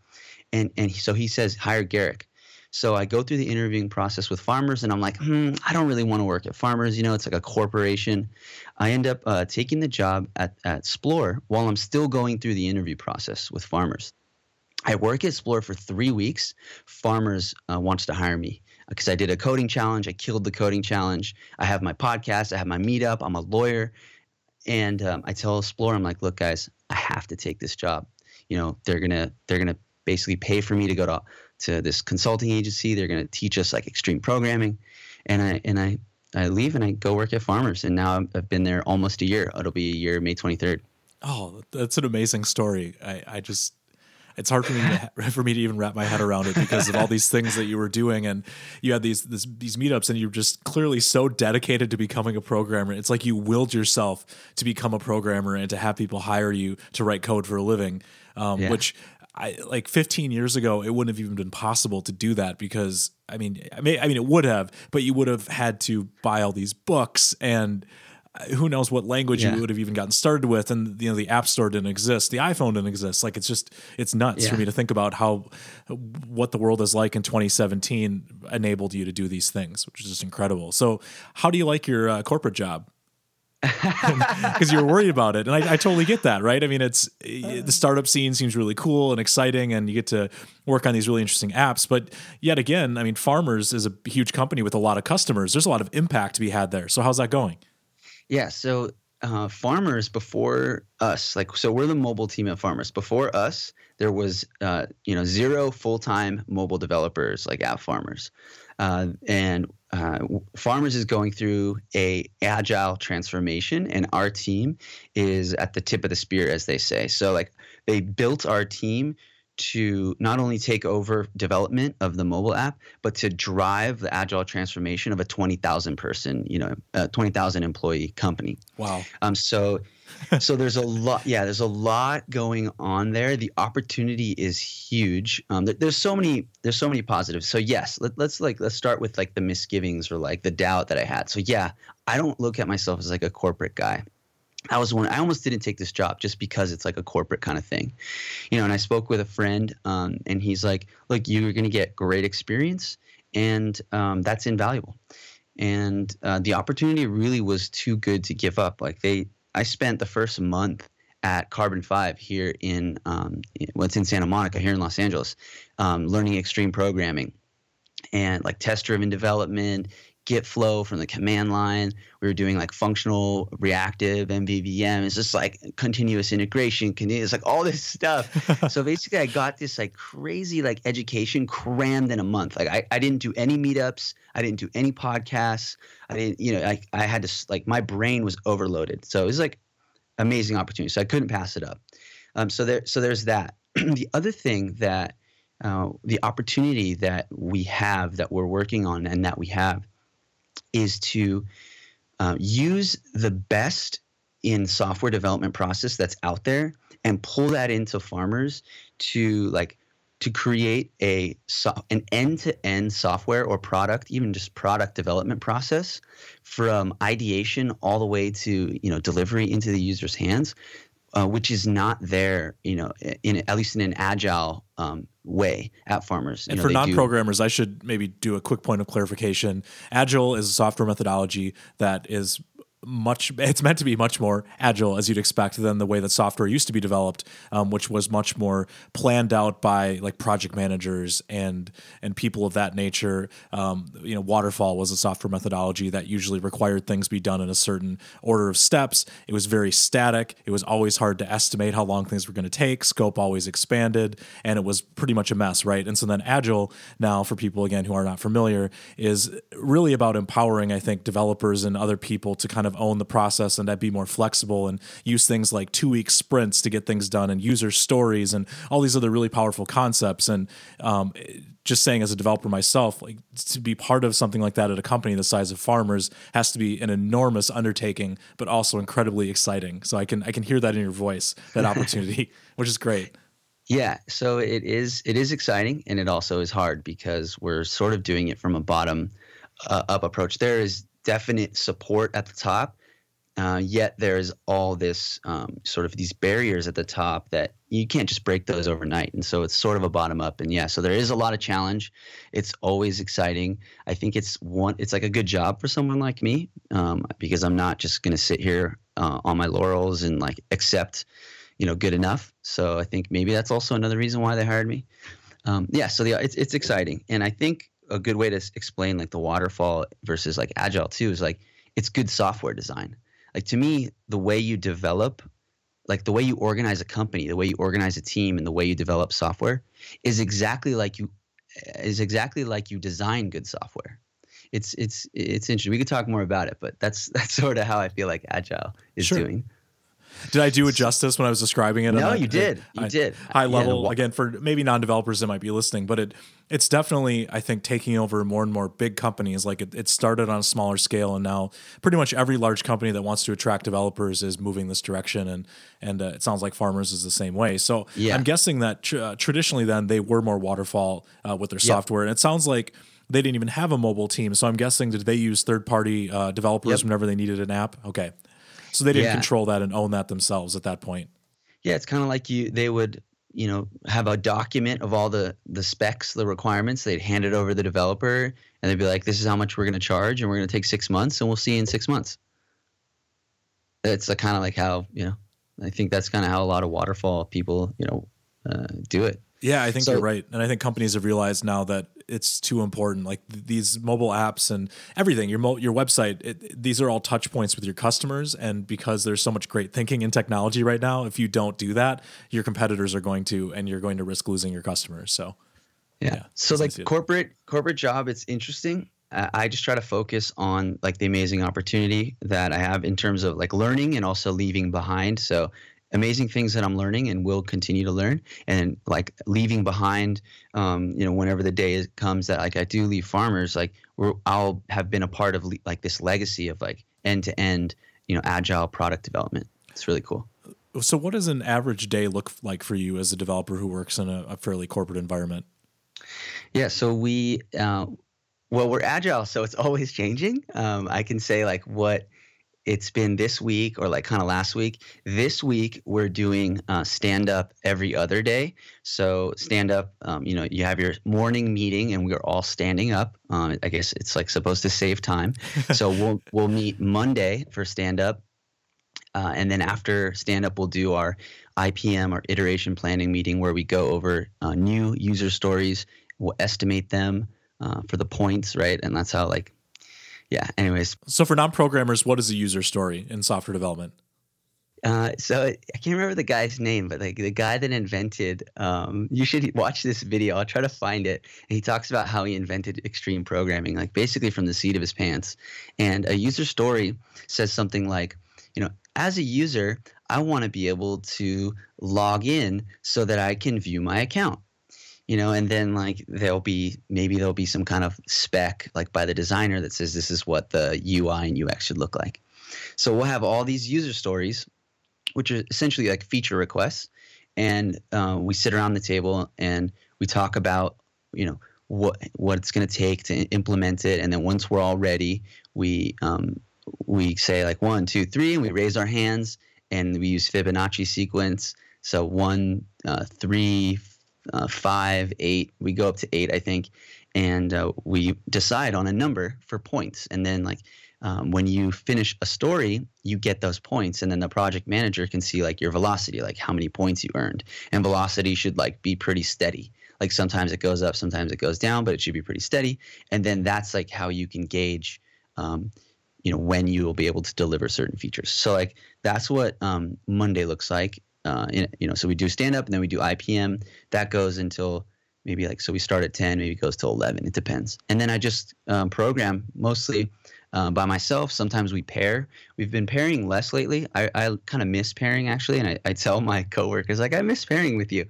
and and so he says hire Garrick. So I go through the interviewing process with farmers, and I'm like, hmm, I don't really want to work at farmers. You know, it's like a corporation. I end up uh, taking the job at at Splore while I'm still going through the interview process with farmers. I work at Splore for three weeks. Farmers uh, wants to hire me because I did a coding challenge. I killed the coding challenge. I have my podcast. I have my meetup. I'm a lawyer, and um, I tell Splore, I'm like, look, guys, I have to take this job. You know, they're gonna they're gonna basically pay for me to go to to this consulting agency. They're going to teach us like extreme programming, and I and I I leave and I go work at Farmers, and now I've been there almost a year. It'll be a year, May twenty third. Oh, that's an amazing story. I I just it's hard for me to, for me to even wrap my head around it because of all these things that you were doing and you had these this, these meetups and you're just clearly so dedicated to becoming a programmer it's like you willed yourself to become a programmer and to have people hire you to write code for a living um, yeah. which I like 15 years ago, it wouldn't have even been possible to do that because I mean, I mean, I mean, it would have, but you would have had to buy all these books and uh, who knows what language yeah. you would have even gotten started with and you know the app store didn't exist the iphone didn't exist like it's just it's nuts yeah. for me to think about how what the world is like in 2017 enabled you to do these things which is just incredible so how do you like your uh, corporate job because you were worried about it. And I, I, totally get that, right? I mean, it's the startup scene seems really cool and exciting, and you get to work on these really interesting apps. But yet again, I mean, Farmers is a huge company with a lot of customers. There's a lot of impact to be had there. So how's that going? Yeah. So uh, Farmers before us, like, so we're the mobile team at Farmers. Before us, there was, uh, you know, zero full time mobile developers like at Farmers. Uh, and uh, farmers is going through a agile transformation and our team is at the tip of the spear as they say. So like they built our team to not only take over development of the mobile app but to drive the agile transformation of a 20,000 person you know 20,000 employee company. Wow. Um so so there's a lot yeah there's a lot going on there. The opportunity is huge. Um, there, there's so many there's so many positives. So yes let, let's like let's start with like the misgivings or like the doubt that i had. So yeah i don't look at myself as like a corporate guy I was one. I almost didn't take this job just because it's like a corporate kind of thing, you know. And I spoke with a friend, um, and he's like, "Look, you're going to get great experience, and um, that's invaluable." And uh, the opportunity really was too good to give up. Like they, I spent the first month at Carbon Five here in um, what's in Santa Monica here in Los Angeles, um, learning extreme programming and like test driven development, Git flow from the command line. We were doing like functional reactive MVVM. It's just like continuous integration. It's like all this stuff. so basically, I got this like crazy like education crammed in a month. Like I, I didn't do any meetups. I didn't do any podcasts. I didn't, you know, I, I had to like my brain was overloaded. So it was like amazing opportunity. So I couldn't pass it up. Um, so there, so there's that. the other thing that uh, the opportunity that we have that we're working on and that we have is to uh, use the best in software development process that's out there and pull that into farmers to like to create a an end-to-end software or product even just product development process from ideation all the way to you know delivery into the user's hands uh, which is not there, you know, in at least in an agile um, way at farmers. and know, for non-programmers, do- I should maybe do a quick point of clarification. Agile is a software methodology that is much it's meant to be much more agile as you'd expect than the way that software used to be developed um, which was much more planned out by like project managers and and people of that nature. Um, you know waterfall was a software methodology that usually required things be done in a certain order of steps. It was very static. It was always hard to estimate how long things were going to take. Scope always expanded and it was pretty much a mess right? And so then agile now for people again who are not familiar is really about empowering i think developers and other people to kind of own the process and I'd be more flexible and use things like two week sprints to get things done and user stories and all these other really powerful concepts. And um, just saying as a developer myself, like to be part of something like that at a company the size of Farmers has to be an enormous undertaking, but also incredibly exciting. So I can I can hear that in your voice, that opportunity, which is great. Yeah, so it is it is exciting and it also is hard because we're sort of doing it from a bottom uh, up approach. There is definite support at the top. uh, yet there's all this um, sort of these barriers at the top that you can't just break those overnight. And so it's sort of a bottom up. And yeah, so there is a lot of challenge. It's always exciting. I think it's one. It's like a good job for someone like me um, because I'm not just going to sit here uh, on my laurels and like accept, you know, good enough. So I think maybe that's also another reason why they hired me. Um, yeah, so the, it's it's exciting, and I think a good way to explain like the waterfall versus like agile too is like it's good software design. Like to me the way you develop like the way you organize a company the way you organize a team and the way you develop software is exactly like you eh, is exactly like you design good software. It's it's it's interesting. We could talk more about it but that's that's sort of how i feel like agile is sure. doing did I do it justice when I was describing it? No, you did. You I, did. High level yeah, again for maybe non-developers that might be listening, but it it's definitely I think taking over more and more big companies. Like it, it started on a smaller scale, and now pretty much every large company that wants to attract developers is moving this direction. And and uh, it sounds like Farmers is the same way. So yeah. I'm guessing that tr- uh, traditionally then they were more waterfall uh, with their software, and it sounds like they didn't even have a mobile team. So I'm guessing did they use third party uh, developers yep. whenever they needed an app? Okay. So they didn't yeah. control that and own that themselves at that point. Yeah, it's kind of like you they would, you know, have a document of all the the specs, the requirements. They'd hand it over to the developer and they'd be like, "This is how much we're going to charge and we're going to take 6 months and we'll see you in 6 months." It's kind of like how, you know, I think that's kind of how a lot of waterfall people, you know, uh, do it. Yeah, I think so, you're right, and I think companies have realized now that it's too important. Like th- these mobile apps and everything, your mo- your website, it, these are all touch points with your customers. And because there's so much great thinking in technology right now, if you don't do that, your competitors are going to, and you're going to risk losing your customers. So, yeah. yeah so like corporate corporate job, it's interesting. Uh, I just try to focus on like the amazing opportunity that I have in terms of like learning and also leaving behind. So amazing things that I'm learning and will continue to learn. And like leaving behind, um, you know, whenever the day comes that like I do leave farmers, like I'll have been a part of le- like this legacy of like end to end, you know, agile product development. It's really cool. So, what does an average day look like for you as a developer who works in a, a fairly corporate environment? Yeah, so we, uh, well, we're agile, so it's always changing. Um, I can say like what it's been this week or like kind of last week. This week we're doing uh, stand up every other day. So stand up, um, you know, you have your morning meeting and we're all standing up. Um, I guess it's like supposed to save time. so we'll we'll meet Monday for stand up, uh, and then after stand up we'll do our IPM or iteration planning meeting where we go over uh, new user stories. We'll estimate them uh, for the points, right? And that's how like yeah. Anyways, so for non-programmers, what is a user story in software development? Uh, so I can't remember the guy's name, but like the guy that invented, um, you should watch this video. I'll try to find it. And he talks about how he invented extreme programming, like basically from the seat of his pants. And a user story says something like, you know, as a user, I want to be able to log in so that I can view my account you know and then like there'll be maybe there'll be some kind of spec like by the designer that says this is what the ui and ux should look like. So we'll have all these user stories which are essentially like feature requests and uh, we sit around the table and we talk about you know what what it's going to take to implement it and then once we're all ready we um, we say like one two three and we raise our hands and we use fibonacci sequence. So one uh, three uh, five, eight. We go up to eight, I think, and uh, we decide on a number for points. And then, like, um, when you finish a story, you get those points, and then the project manager can see like your velocity, like how many points you earned. And velocity should like be pretty steady. Like sometimes it goes up, sometimes it goes down, but it should be pretty steady. And then that's like how you can gauge. Um, you know when you will be able to deliver certain features. So like that's what um, Monday looks like, uh, in, you know, so we do stand up and then we do IPM. That goes until maybe like so we start at 10, maybe it goes to 11. It depends. And then I just um, program mostly uh, by myself. Sometimes we pair. We've been pairing less lately. I, I kind of miss pairing actually, and I, I tell my coworkers like I miss pairing with you.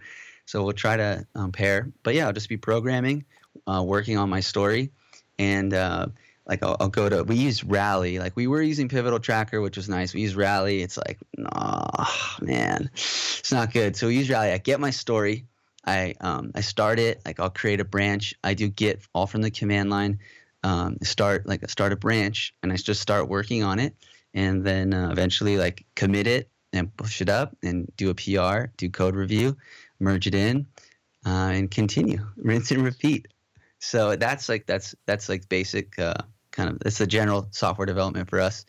So we'll try to um, pair. But yeah, I'll just be programming, uh, working on my story, and uh, like I'll, I'll, go to we use rally like we were using pivotal tracker which was nice. We use rally. It's like oh man it's not good. So we use rally. I get my story. I um, i start it. Like i'll create a branch. I do git all from the command line. Um, start like start a branch and i just start working on it. And then uh, eventually like commit it and push it up and do a PR, do code review, merge it in, uh, and continue, rinse and repeat. So that's like that's that's like basic uh, kind of it's the general software development for us.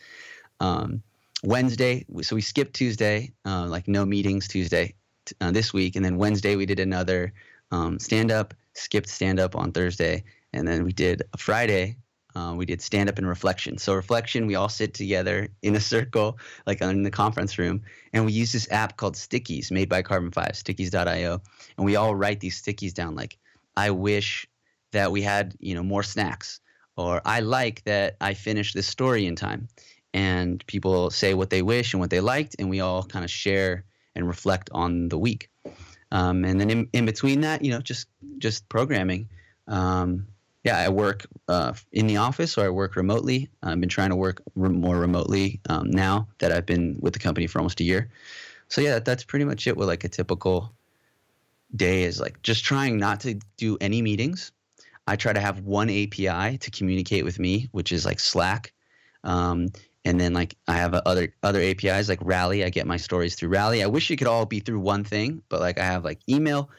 Um, Wednesday, so we skipped Tuesday, uh, like no meetings Tuesday uh, this week, and then Wednesday we did another um, stand up, skipped stand up on Thursday, and then we did a Friday. Uh, we did stand up and reflection. So reflection, we all sit together in a circle, like in the conference room, and we use this app called Stickies, made by Carbon Five, Stickies.io, and we all write these stickies down. Like, I wish that we had, you know, more snacks, or I like that I finished this story in time. And people say what they wish and what they liked, and we all kind of share and reflect on the week. Um, and then in, in between that, you know, just just programming. Um, yeah, I work uh, in the office or I work remotely. I've been trying to work re- more remotely um, now that I've been with the company for almost a year. So yeah, that's pretty much it. With like a typical day is like just trying not to do any meetings. I try to have one API to communicate with me, which is like Slack. Um, and then like I have other other APIs like Rally. I get my stories through Rally. I wish it could all be through one thing, but like I have like email,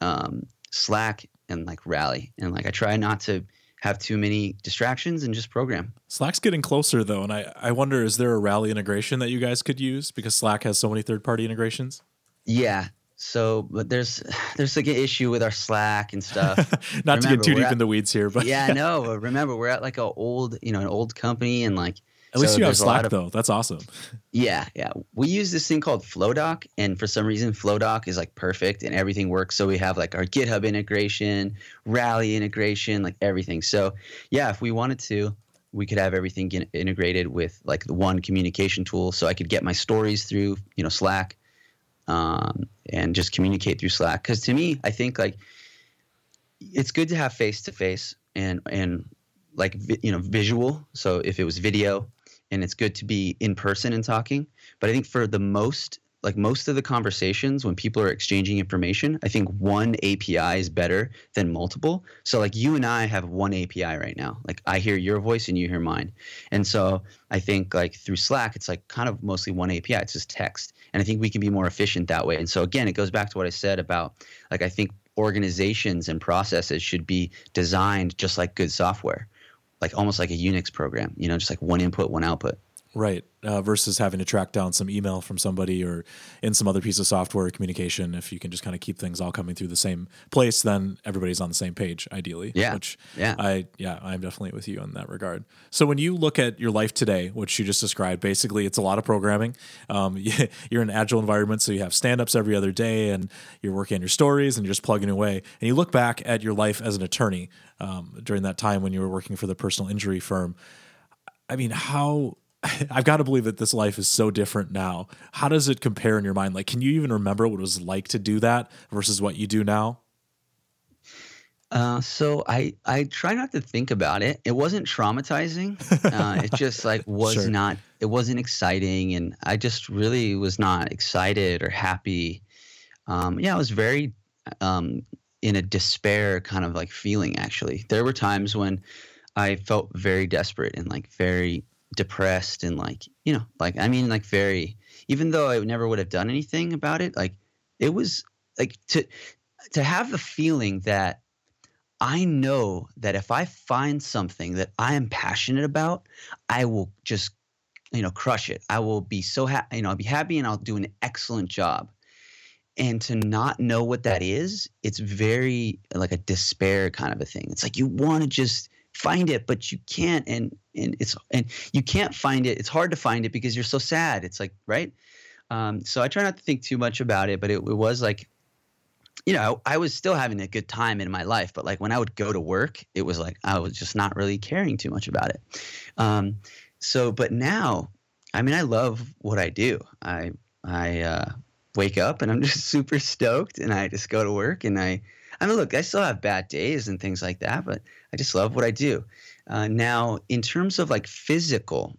um, Slack, and like Rally, and like I try not to have too many distractions and just program. Slack's getting closer though, and I I wonder is there a Rally integration that you guys could use because Slack has so many third party integrations. Yeah, so, but there's there's like an issue with our Slack and stuff. Not remember, to get too deep at, in the weeds here, but yeah, no. Remember, we're at like an old, you know, an old company, and like at least you have Slack of, though. That's awesome. Yeah, yeah. We use this thing called Flowdock, and for some reason, Flowdock is like perfect and everything works. So we have like our GitHub integration, Rally integration, like everything. So yeah, if we wanted to, we could have everything integrated with like the one communication tool. So I could get my stories through, you know, Slack um, and just communicate through Slack. Because to me, I think like it's good to have face to face and and like you know visual. So if it was video, and it's good to be in person and talking. But I think for the most like most of the conversations when people are exchanging information, I think one API is better than multiple. So like you and I have one API right now. Like I hear your voice and you hear mine. And so I think like through Slack, it's like kind of mostly one API. It's just text. And I think we can be more efficient that way. And so again, it goes back to what I said about like I think organizations and processes should be designed just like good software, like almost like a Unix program, you know, just like one input, one output. Right. Uh, versus having to track down some email from somebody or in some other piece of software communication. If you can just kind of keep things all coming through the same place, then everybody's on the same page, ideally. Yeah. Which yeah. I yeah, I'm definitely with you in that regard. So when you look at your life today, which you just described, basically it's a lot of programming. Um, you're in an agile environment, so you have stand-ups every other day and you're working on your stories and you're just plugging away. And you look back at your life as an attorney um, during that time when you were working for the personal injury firm. I mean, how I've got to believe that this life is so different now. How does it compare in your mind? Like, can you even remember what it was like to do that versus what you do now? Uh, so I I try not to think about it. It wasn't traumatizing. Uh, it just like was sure. not. It wasn't exciting, and I just really was not excited or happy. Um, yeah, I was very um, in a despair kind of like feeling. Actually, there were times when I felt very desperate and like very depressed and like you know like i mean like very even though i never would have done anything about it like it was like to to have the feeling that i know that if i find something that i am passionate about i will just you know crush it. I will be so happy you know i'll be happy and i'll do an excellent job. And to not know what that is it's very like a despair kind of a thing. It's like you want to just find it but you can't and and it's and you can't find it. It's hard to find it because you're so sad. It's like right? Um, so i try not to think too much about it but it, it was like you know I, I was still having a good time in my life but like when i would go to work it was like i was just not really caring too much about it. Um, so but now i mean i love what i do. I i uh, wake up and i'm just super stoked and i just go to work and i I mean, look, I still have bad days and things like that, but I just love what I do. Uh, now, in terms of like physical,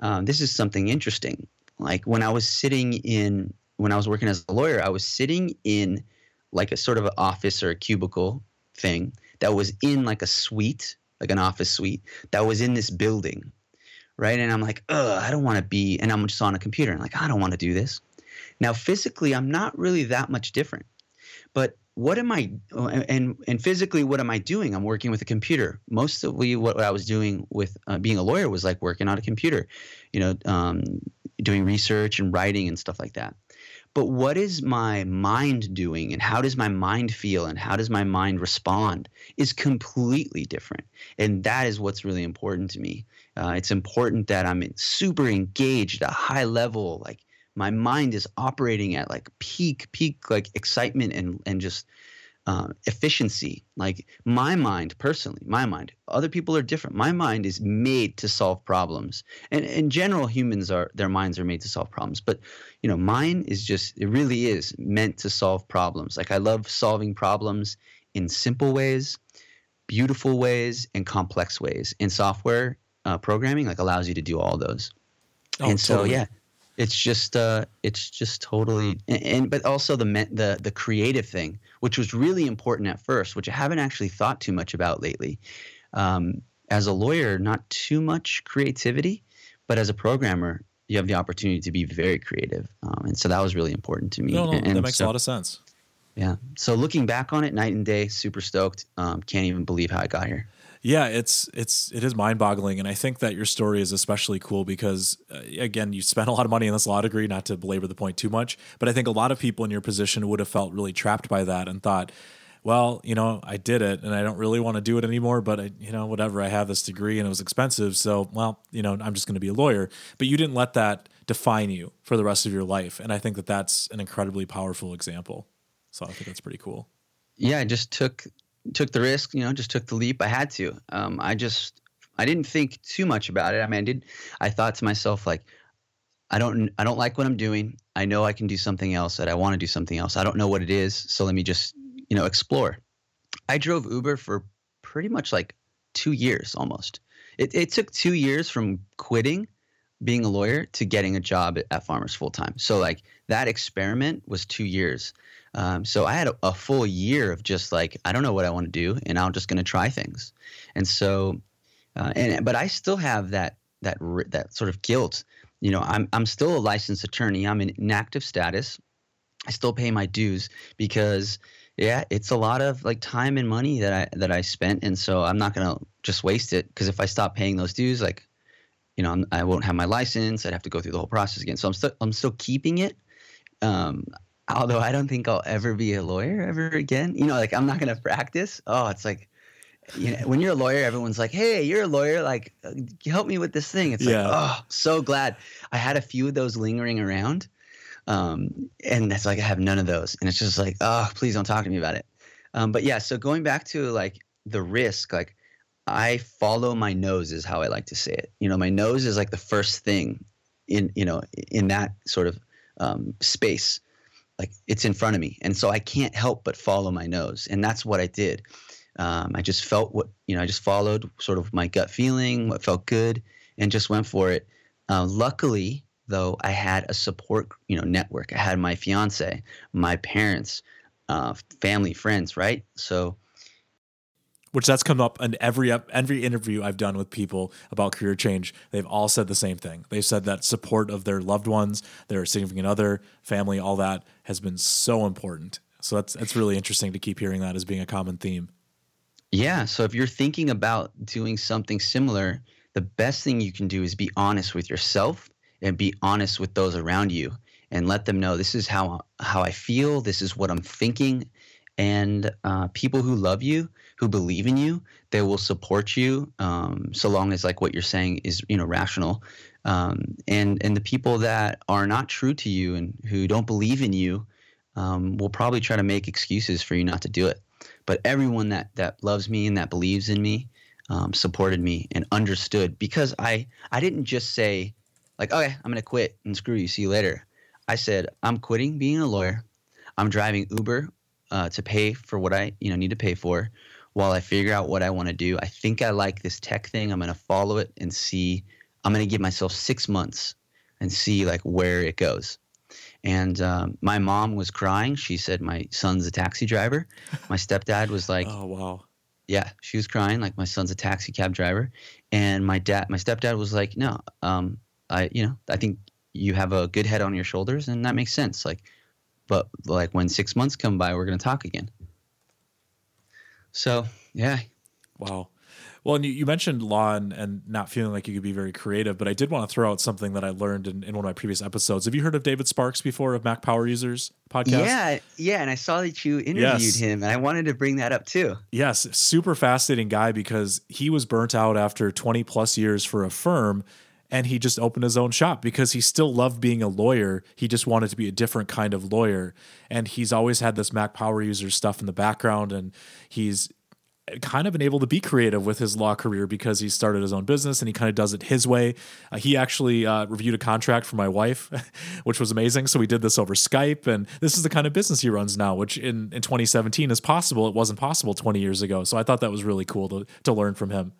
um, this is something interesting. Like when I was sitting in, when I was working as a lawyer, I was sitting in like a sort of an office or a cubicle thing that was in like a suite, like an office suite that was in this building, right? And I'm like, ugh, I don't want to be, and I'm just on a computer and like, I don't want to do this. Now, physically, I'm not really that much different, but what am I and and physically what am I doing? I'm working with a computer. Mostly what I was doing with uh, being a lawyer was like working on a computer, you know, um, doing research and writing and stuff like that. But what is my mind doing and how does my mind feel and how does my mind respond is completely different. And that is what's really important to me. Uh, it's important that I'm super engaged at a high level, like my mind is operating at like peak peak like excitement and and just uh, efficiency. Like my mind personally my mind other people are different. My mind is made to solve problems. And in general humans are their minds are made to solve problems. But you know mine is just it really is meant to solve problems. Like i love solving problems in simple ways beautiful ways and complex ways. And software uh, programming like allows you to do all those. Oh, and so totally. yeah it's just uh, it's just totally and, and, but also the the the creative thing, which was really important at first, which I haven't actually thought too much about lately. Um, as a lawyer, not too much creativity, but as a programmer, you have the opportunity to be very creative, um, and so that was really important to me. No, no, and, that makes so, a lot of sense. Yeah. So looking back on it, night and day, super stoked. Um, can't even believe how I got here yeah, it's it's it is mind boggling, and I think that your story is especially cool because uh, again, you spent a lot of money in this law degree. Not to belabor the point too much, but I think a lot of people in your position would have felt really trapped by that and thought, well, you know, I did it, and I don't really want to do it anymore. But I, you know, whatever, I have this degree, and it was expensive, so well, you know, I'm just going to be a lawyer. But you didn't let that define you for the rest of your life, and I think that that's an incredibly powerful example. So I think that's pretty cool. Yeah, I just took took the risk, you know, just took the leap. I had to. Um, I just, I didn't think too much about it. I mean, I did. I thought to myself like, I don't, I don't like what I'm doing. I know I can do something else. That I want to do something else. I don't know what it is. So let me just, you know, explore. I drove Uber for pretty much like two years almost. It, it took two years from quitting being a lawyer to getting a job at, at Farmers full time. So like that experiment was two years. Um, so I had a, a, full year of just like I don't know what I want to do, and I'm just going to try things. And so, uh, and but I still have that that that sort of guilt. You know, I'm I'm still a licensed attorney. I'm in inactive status. I still pay my dues because yeah, it's a lot of like time and money that I that I spent, and so I'm not gonna just waste it because if I stop paying those dues, like you know, I'm, I will not have my license. I'd have to go through the whole process again. So I'm still I'm still keeping it. Um, although I don't think I'll ever be a lawyer ever again. You know, like I'm not gonna practice. Oh, it's like you know, when you're a lawyer, everyone's like, "Hey, you're a lawyer. Like, uh, help me with this thing." It's yeah. like, oh, so glad I had a few of those lingering around, um, and it's like I have none of those, and it's just like, oh, please don't talk to me about it. Um, but yeah, so going back to like the risk, like I follow my nose is how I like to say it. You know, my nose is like the first thing in you know in that sort of um, space like it's in front of me. And so i can't help but follow my nose. And that's what i did. Um, i just felt what you know i just followed sort of my gut feeling what felt good and just went for it. Uh, luckily though i had a support you know network. I had my fiance my parents uh, family friends right? So which that's come up in every every interview I've done with people about career change. They've all said the same thing. They've said that support of their loved ones, their significant other, family, all that has been so important. So that's that's really interesting to keep hearing that as being a common theme. Yeah. So if you're thinking about doing something similar, the best thing you can do is be honest with yourself and be honest with those around you and let them know this is how how I feel, this is what I'm thinking, and uh, people who love you who believe in you they will support you um, so long as like what you're saying is you know rational um, and and the people that are not true to you and who don't believe in you um, will probably try to make excuses for you not to do it but everyone that that loves me and that believes in me um, supported me and understood because i i didn't just say like okay i'm gonna quit and screw you see you later i said i'm quitting being a lawyer i'm driving uber uh, to pay for what I you know need to pay for while I figure out what I want to do. I think I like this tech thing. I'm to follow it and see. I'm going to give myself six months and see like where it goes. And um, my mom was crying. She said, "My son's a taxi driver." My stepdad was like, "Oh wow." Yeah, she was crying. Like my son's a taxi cab driver, and my dad, my stepdad was like, "No, um, I, you know, I think you have a good head on your shoulders, and that makes sense. Like, but like when six months come by, we're gonna talk again." So yeah. Wow. Well, and you, you mentioned law and, and, not feeling like you could be very creative, but I did want to throw out something that I learned in, in one of my previous episodes. Have you heard of David Sparks before of Mac Power Users podcast? Yeah, yeah, and I saw that you interviewed yes. him, and I wanted to bring that up too. Yes, super fascinating guy because he was burnt out after 20 plus years for a firm and he just opened his own shop because he still loved being a lawyer. He just wanted to be a different kind of lawyer. And he's always had this Mac Power User stuff in the background and he's kind of been able to be creative with his law career because he started his own business and he kind of does it his way. Uh, he actually uh, reviewed a contract for my wife, which was amazing. So we did this over Skype, and this is the kind of business he runs now, which in, in 2017 is possible. It wasn't possible 20 years ago. So I thought that was really cool to, to learn from him.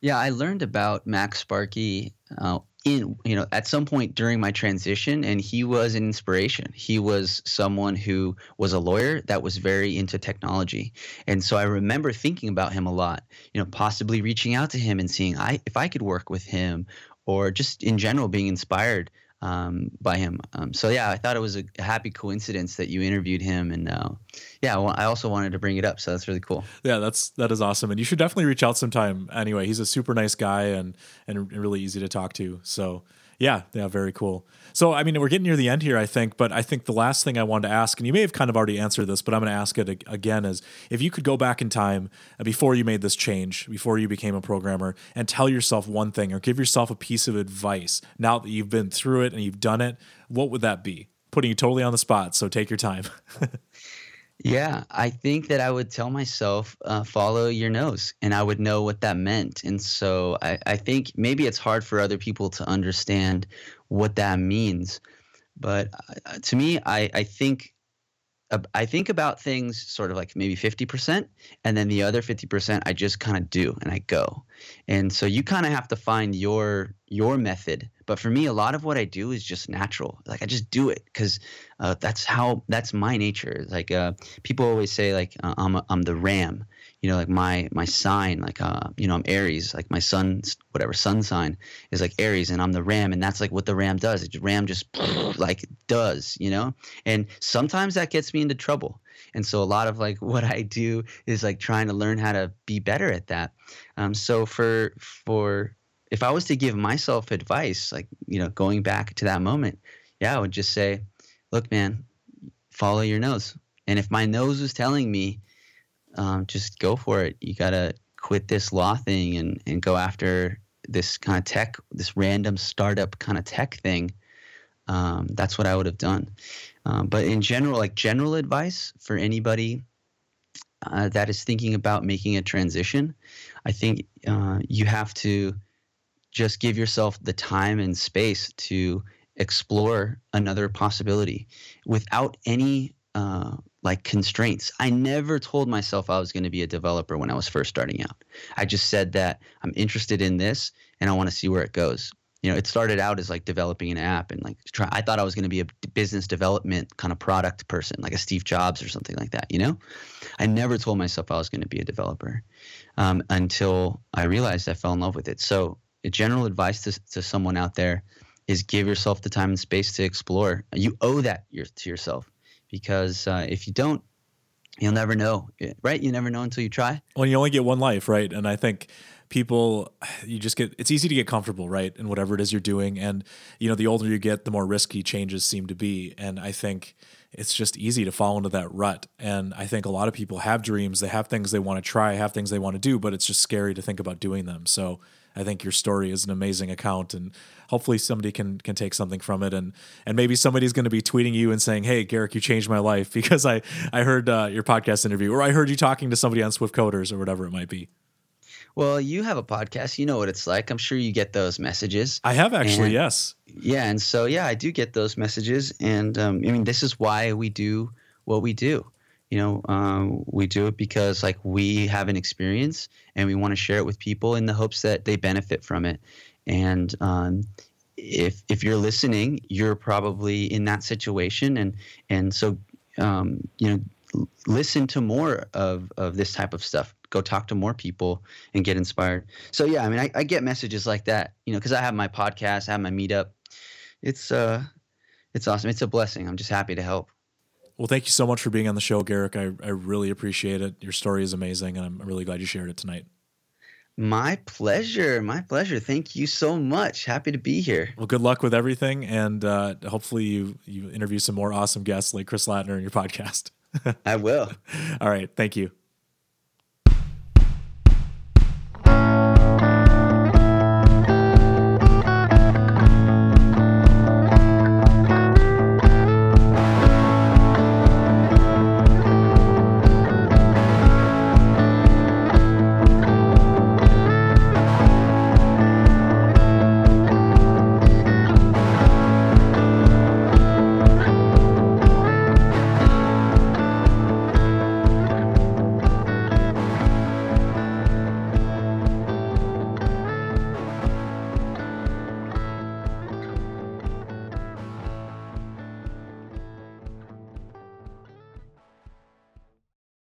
Yeah, I learned about MacSparky uh, in you know at some point during my transition and he was an inspiration. He was someone who was a lawyer that was very into technology. And so i remember thinking about him a lot you know possibly reaching out to him and seeing i if i could work with him or just in general being inspired um, by him. Um, so yeah, I thought it was a happy coincidence that you interviewed him, and uh, yeah, well, I also wanted to bring it up. So that's really cool. Yeah, that's that is awesome, and you should definitely reach out sometime. Anyway, he's a super nice guy and and really easy to talk to. So yeah, yeah, very cool. So, I mean, we're getting near the end here, I think, but I think the last thing I wanted to ask, and you may have kind of already answered this, but I'm going to ask it again is if you could go back in time uh, before you made this change, before you became a programmer, and tell yourself one thing or give yourself a piece of advice now that you've been through it and you've done it, what would that be? Putting you totally on the spot, so take your time. Yeah, I think that I would tell myself, uh, follow your nose, and I would know what that meant. And so I, I think maybe it's hard for other people to understand what that means. But uh, to me, I, I think I think about things sort of like maybe 50%, and then the other 50% I just kind of do and I go. And so you kind of have to find your your method. But for me, a lot of what I do is just natural. Like I just do it because uh, that's how that's my nature. Like uh, people always say, like uh, I'm a, I'm the ram, you know, like my my sign, like uh, you know, I'm Aries, like my sun's whatever sun sign is like Aries, and I'm the Ram, and that's like what the Ram does. It Ram just like does, you know. And sometimes that gets me into trouble. And so a lot of like what I do is like trying to learn how to be better at that. Um, so for for if I was to give myself advice, like you know, going back to that moment, yeah, I would just say, look, man, follow your nose. And if my nose was telling me um, just go for it. You got to quit this law thing and, and go after this kind of tech, this random startup kind of tech thing. Um, that's what I would have done. Um, but in general, like general advice for anybody uh, that is thinking about making a transition, I think uh, you have to just give yourself the time and space to explore another possibility without any uh, like constraints. I never told myself I was going to be a developer when I was first starting out. I just said that I'm interested in this and I want to see where it goes. You know, it started out as like developing an app and like try. I thought I was going to be a business development kind of product person, like a Steve Jobs or something like that. You know, I never told myself I was going to be a developer um, until I realized I fell in love with it. So, a general advice to to someone out there is give yourself the time and space to explore. You owe that to yourself because uh, if you don't, you'll never know, right? You never know until you try. Well, you only get one life, right? And I think people you just get it's easy to get comfortable right in whatever it is you're doing and you know the older you get the more risky changes seem to be and i think it's just easy to fall into that rut and i think a lot of people have dreams they have things they want to try have things they want to do but it's just scary to think about doing them so I think your story is an amazing account, and hopefully somebody can can take something from it, and and maybe somebody's going to be tweeting you and saying, "Hey, Garrick, you changed my life because I I heard uh, your podcast interview, or I heard you talking to somebody on Swift Coders, or whatever it might be." Well, you have a podcast. You know what it's like. I'm sure you get those messages. I have actually, and, yes. Yeah, and so yeah, I do get those messages, and um, I mean, this is why we do what we do you know um, we do it because like we have an experience and we want to share it with people in the hopes that they benefit from it and um, if if you're listening you're probably in that situation and and so um, you know listen to more of of this type of stuff go talk to more people and get inspired. So yeah, I mean, I, I get messages like that, you know, because I have my podcast, I have my meetup. It's uh, it's awesome. It's a blessing. I'm just happy to help. Well, thank you so much for being on the show, Garrick. I, I really appreciate it. Your story is amazing, and I'm really glad you shared it tonight. My pleasure. My pleasure. Thank you so much. Happy to be here. Well, good luck with everything, and uh, hopefully you you interview some more awesome guests like Chris Lattner in your podcast. I will. All right. Thank you.